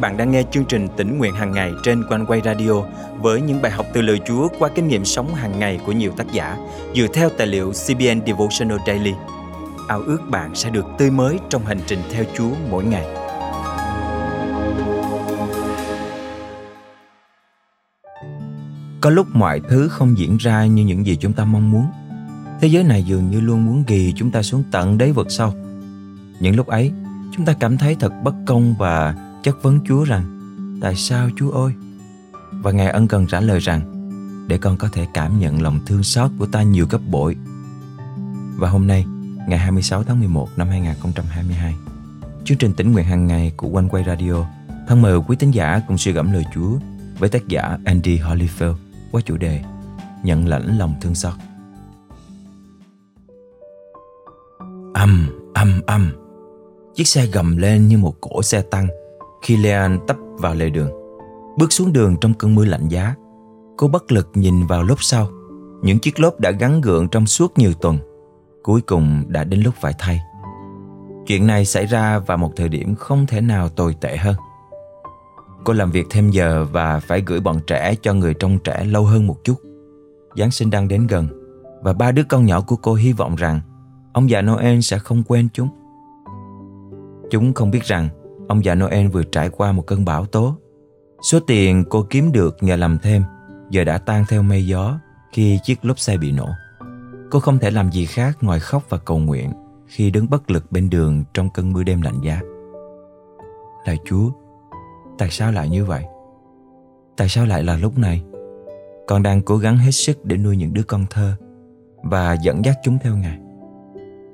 bạn đang nghe chương trình tỉnh nguyện hàng ngày trên quanh quay radio với những bài học từ lời Chúa qua kinh nghiệm sống hàng ngày của nhiều tác giả dựa theo tài liệu CBN Devotional Daily. Ao ước bạn sẽ được tươi mới trong hành trình theo Chúa mỗi ngày. Có lúc mọi thứ không diễn ra như những gì chúng ta mong muốn. Thế giới này dường như luôn muốn ghi chúng ta xuống tận đáy vực sâu. Những lúc ấy, chúng ta cảm thấy thật bất công và chất vấn Chúa rằng Tại sao Chúa ơi? Và Ngài ân cần trả lời rằng để con có thể cảm nhận lòng thương xót của ta nhiều gấp bội. Và hôm nay, ngày 26 tháng 11 năm 2022, chương trình tỉnh nguyện hàng ngày của quanh quay Radio thân mời quý tín giả cùng suy gẫm lời Chúa với tác giả Andy Holyfield qua chủ đề Nhận lãnh lòng thương xót. Âm, âm, âm. Chiếc xe gầm lên như một cỗ xe tăng khi Leanne tấp vào lề đường. Bước xuống đường trong cơn mưa lạnh giá, cô bất lực nhìn vào lốp sau. Những chiếc lốp đã gắn gượng trong suốt nhiều tuần, cuối cùng đã đến lúc phải thay. Chuyện này xảy ra vào một thời điểm không thể nào tồi tệ hơn. Cô làm việc thêm giờ và phải gửi bọn trẻ cho người trông trẻ lâu hơn một chút. Giáng sinh đang đến gần và ba đứa con nhỏ của cô hy vọng rằng ông già Noel sẽ không quên chúng. Chúng không biết rằng ông già Noel vừa trải qua một cơn bão tố. Số tiền cô kiếm được nhờ làm thêm giờ đã tan theo mây gió khi chiếc lốp xe bị nổ. Cô không thể làm gì khác ngoài khóc và cầu nguyện khi đứng bất lực bên đường trong cơn mưa đêm lạnh giá. Lạy Chúa, tại sao lại như vậy? Tại sao lại là lúc này? Con đang cố gắng hết sức để nuôi những đứa con thơ và dẫn dắt chúng theo Ngài.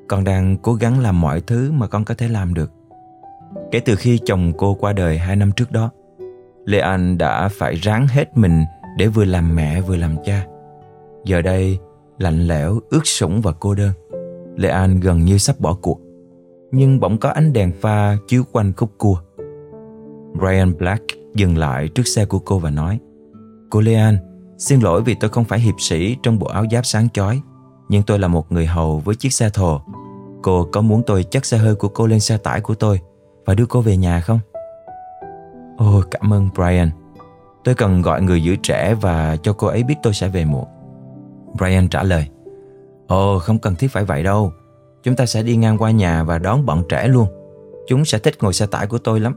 Con đang cố gắng làm mọi thứ mà con có thể làm được Kể từ khi chồng cô qua đời hai năm trước đó, Lê Anh đã phải ráng hết mình để vừa làm mẹ vừa làm cha. Giờ đây, lạnh lẽo, ướt sũng và cô đơn. Lê Anh gần như sắp bỏ cuộc. Nhưng bỗng có ánh đèn pha chiếu quanh khúc cua. Brian Black dừng lại trước xe của cô và nói Cô Lê Anh, xin lỗi vì tôi không phải hiệp sĩ trong bộ áo giáp sáng chói Nhưng tôi là một người hầu với chiếc xe thồ Cô có muốn tôi chất xe hơi của cô lên xe tải của tôi và đưa cô về nhà không? Ồ, cảm ơn Brian. Tôi cần gọi người giữ trẻ và cho cô ấy biết tôi sẽ về muộn. Brian trả lời. Ồ, không cần thiết phải vậy đâu. Chúng ta sẽ đi ngang qua nhà và đón bọn trẻ luôn. Chúng sẽ thích ngồi xe tải của tôi lắm.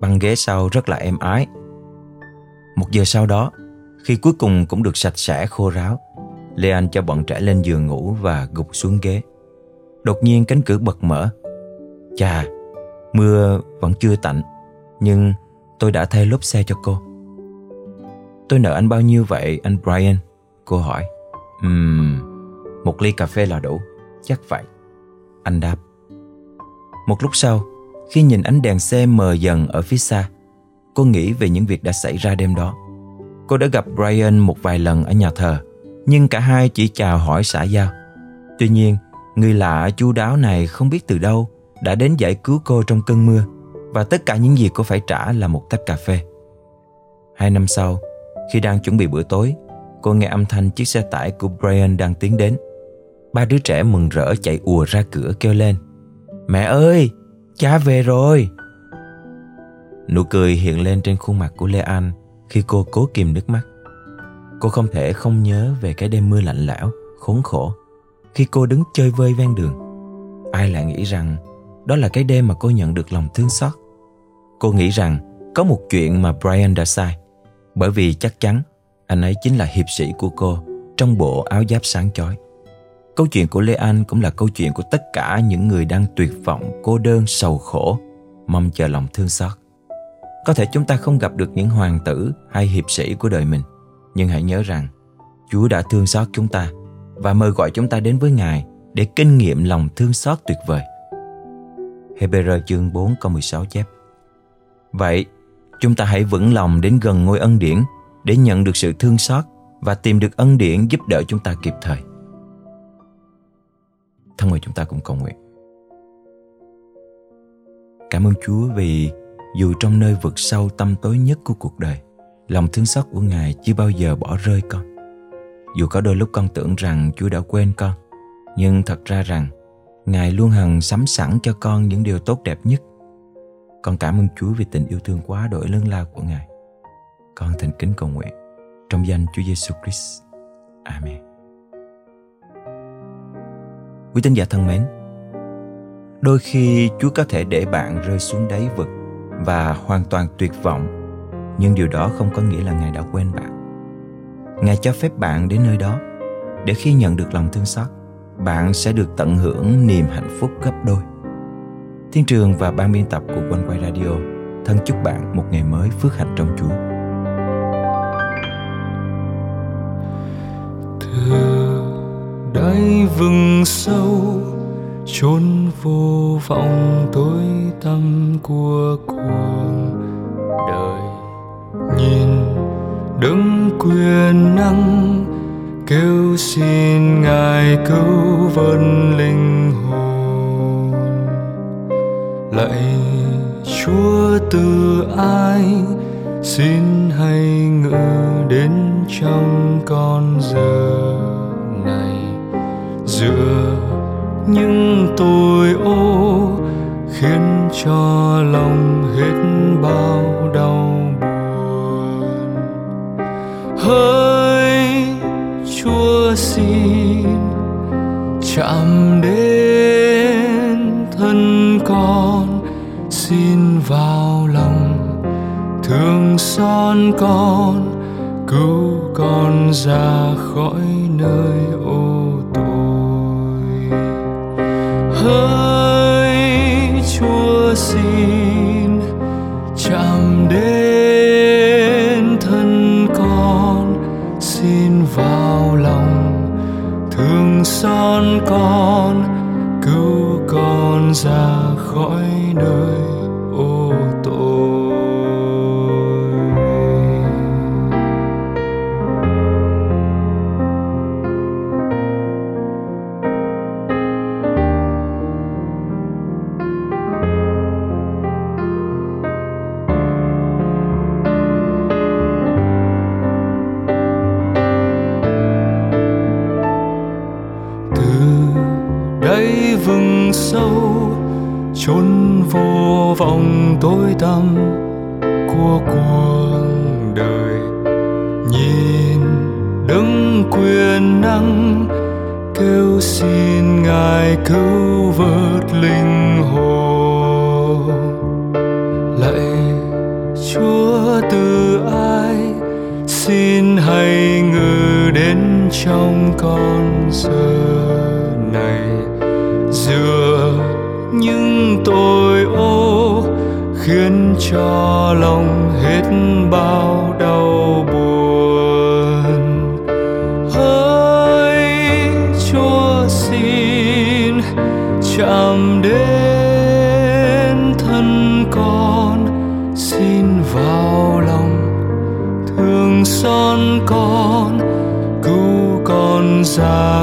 Băng ghế sau rất là êm ái. Một giờ sau đó, khi cuối cùng cũng được sạch sẽ khô ráo, Leon cho bọn trẻ lên giường ngủ và gục xuống ghế. Đột nhiên cánh cửa bật mở. Chà, Mưa vẫn chưa tạnh Nhưng tôi đã thay lốp xe cho cô. Tôi nợ anh bao nhiêu vậy anh Brian? Cô hỏi. Ừm, um, một ly cà phê là đủ. Chắc vậy. Anh đáp. Một lúc sau Khi nhìn ánh đèn xe mờ dần ở phía xa Cô nghĩ về những việc đã xảy ra đêm đó. Cô đã gặp Brian một vài lần ở nhà thờ Nhưng cả hai chỉ chào hỏi xã giao. Tuy nhiên Người lạ chu đáo này không biết từ đâu đã đến giải cứu cô trong cơn mưa và tất cả những gì cô phải trả là một tách cà phê. Hai năm sau, khi đang chuẩn bị bữa tối, cô nghe âm thanh chiếc xe tải của Brian đang tiến đến. Ba đứa trẻ mừng rỡ chạy ùa ra cửa kêu lên Mẹ ơi, cha về rồi Nụ cười hiện lên trên khuôn mặt của Lê Anh khi cô cố kìm nước mắt. Cô không thể không nhớ về cái đêm mưa lạnh lẽo, khốn khổ khi cô đứng chơi vơi ven đường. Ai lại nghĩ rằng đó là cái đêm mà cô nhận được lòng thương xót. Cô nghĩ rằng có một chuyện mà Brian đã sai, bởi vì chắc chắn anh ấy chính là hiệp sĩ của cô trong bộ áo giáp sáng chói. Câu chuyện của Lê Anh cũng là câu chuyện của tất cả những người đang tuyệt vọng, cô đơn, sầu khổ, mong chờ lòng thương xót. Có thể chúng ta không gặp được những hoàng tử hay hiệp sĩ của đời mình, nhưng hãy nhớ rằng Chúa đã thương xót chúng ta và mời gọi chúng ta đến với Ngài để kinh nghiệm lòng thương xót tuyệt vời. Hebrew chương 4 câu 16 chép. Vậy, chúng ta hãy vững lòng đến gần ngôi ân điển để nhận được sự thương xót và tìm được ân điển giúp đỡ chúng ta kịp thời. Thân mời chúng ta cùng cầu nguyện. Cảm ơn Chúa vì dù trong nơi vực sâu tâm tối nhất của cuộc đời, lòng thương xót của Ngài chưa bao giờ bỏ rơi con. Dù có đôi lúc con tưởng rằng Chúa đã quên con, nhưng thật ra rằng Ngài luôn hằng sắm sẵn cho con những điều tốt đẹp nhất. Con cảm ơn Chúa vì tình yêu thương quá đổi lớn lao của Ngài. Con thành kính cầu nguyện trong danh Chúa Giêsu Christ. Amen. Quý tín giả thân mến, đôi khi Chúa có thể để bạn rơi xuống đáy vực và hoàn toàn tuyệt vọng, nhưng điều đó không có nghĩa là Ngài đã quên bạn. Ngài cho phép bạn đến nơi đó để khi nhận được lòng thương xót, bạn sẽ được tận hưởng niềm hạnh phúc gấp đôi. Thiên trường và ban biên tập của Quanh Quay Radio thân chúc bạn một ngày mới phước hạnh trong Chúa. Từ đáy vừng sâu, chốn vô vọng tối tăm của cuộc đời nhìn đấng quyền năng kêu xin ngài cứu vớt linh hồn. Lạy chúa từ ai xin hãy ngự đến trong con giờ này? Giữa những tội ô khiến cho lòng hết bao đau buồn. Hỡi chạm đến thân con, xin vào lòng thương son con, cứu con ra khỏi nơi ô tội hỡi chúa xin chạm đến chốn vô vọng tối tăm của cuộc đời. Nhìn đứng quyền năng kêu xin ngài cứu vớt linh hồn. Lạy chúa từ ai xin hãy ngự đến trong con giờ cho lòng hết bao đau buồn. Hỡi chúa xin chạm đến thân con, xin vào lòng thương xót con, cứu con ra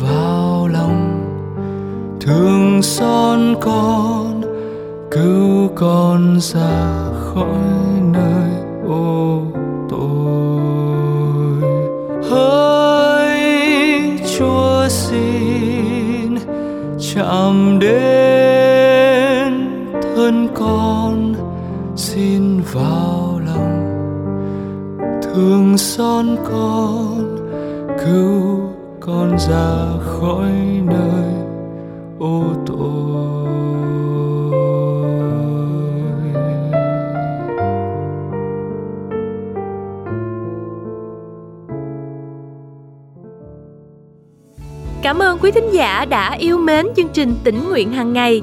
vào lòng. Thương xót con, cứu con ra khỏi nơi ô tội hỡi chúa xin chạm đến thân con, xin vào lòng. Thương xót con, cứu con ra khỏi nơi ô tội Cảm ơn quý thính giả đã yêu mến chương trình tỉnh nguyện hàng ngày.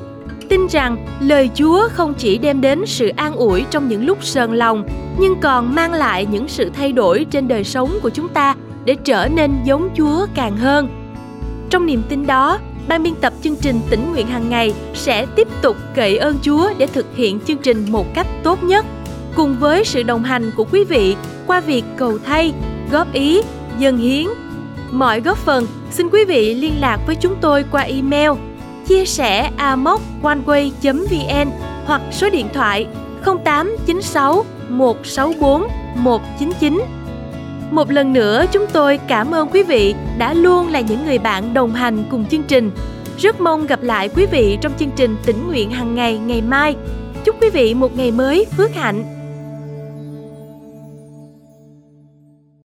tin rằng lời Chúa không chỉ đem đến sự an ủi trong những lúc sờn lòng, nhưng còn mang lại những sự thay đổi trên đời sống của chúng ta để trở nên giống Chúa càng hơn. Trong niềm tin đó, ban biên tập chương trình tỉnh nguyện hàng ngày sẽ tiếp tục cậy ơn Chúa để thực hiện chương trình một cách tốt nhất, cùng với sự đồng hành của quý vị qua việc cầu thay, góp ý, dân hiến. Mọi góp phần, xin quý vị liên lạc với chúng tôi qua email chia sẻ amoconeway.vn hoặc số điện thoại 0896 164 199. Một lần nữa, chúng tôi cảm ơn quý vị đã luôn là những người bạn đồng hành cùng chương trình. Rất mong gặp lại quý vị trong chương trình tỉnh nguyện hàng ngày ngày mai. Chúc quý vị một ngày mới phước hạnh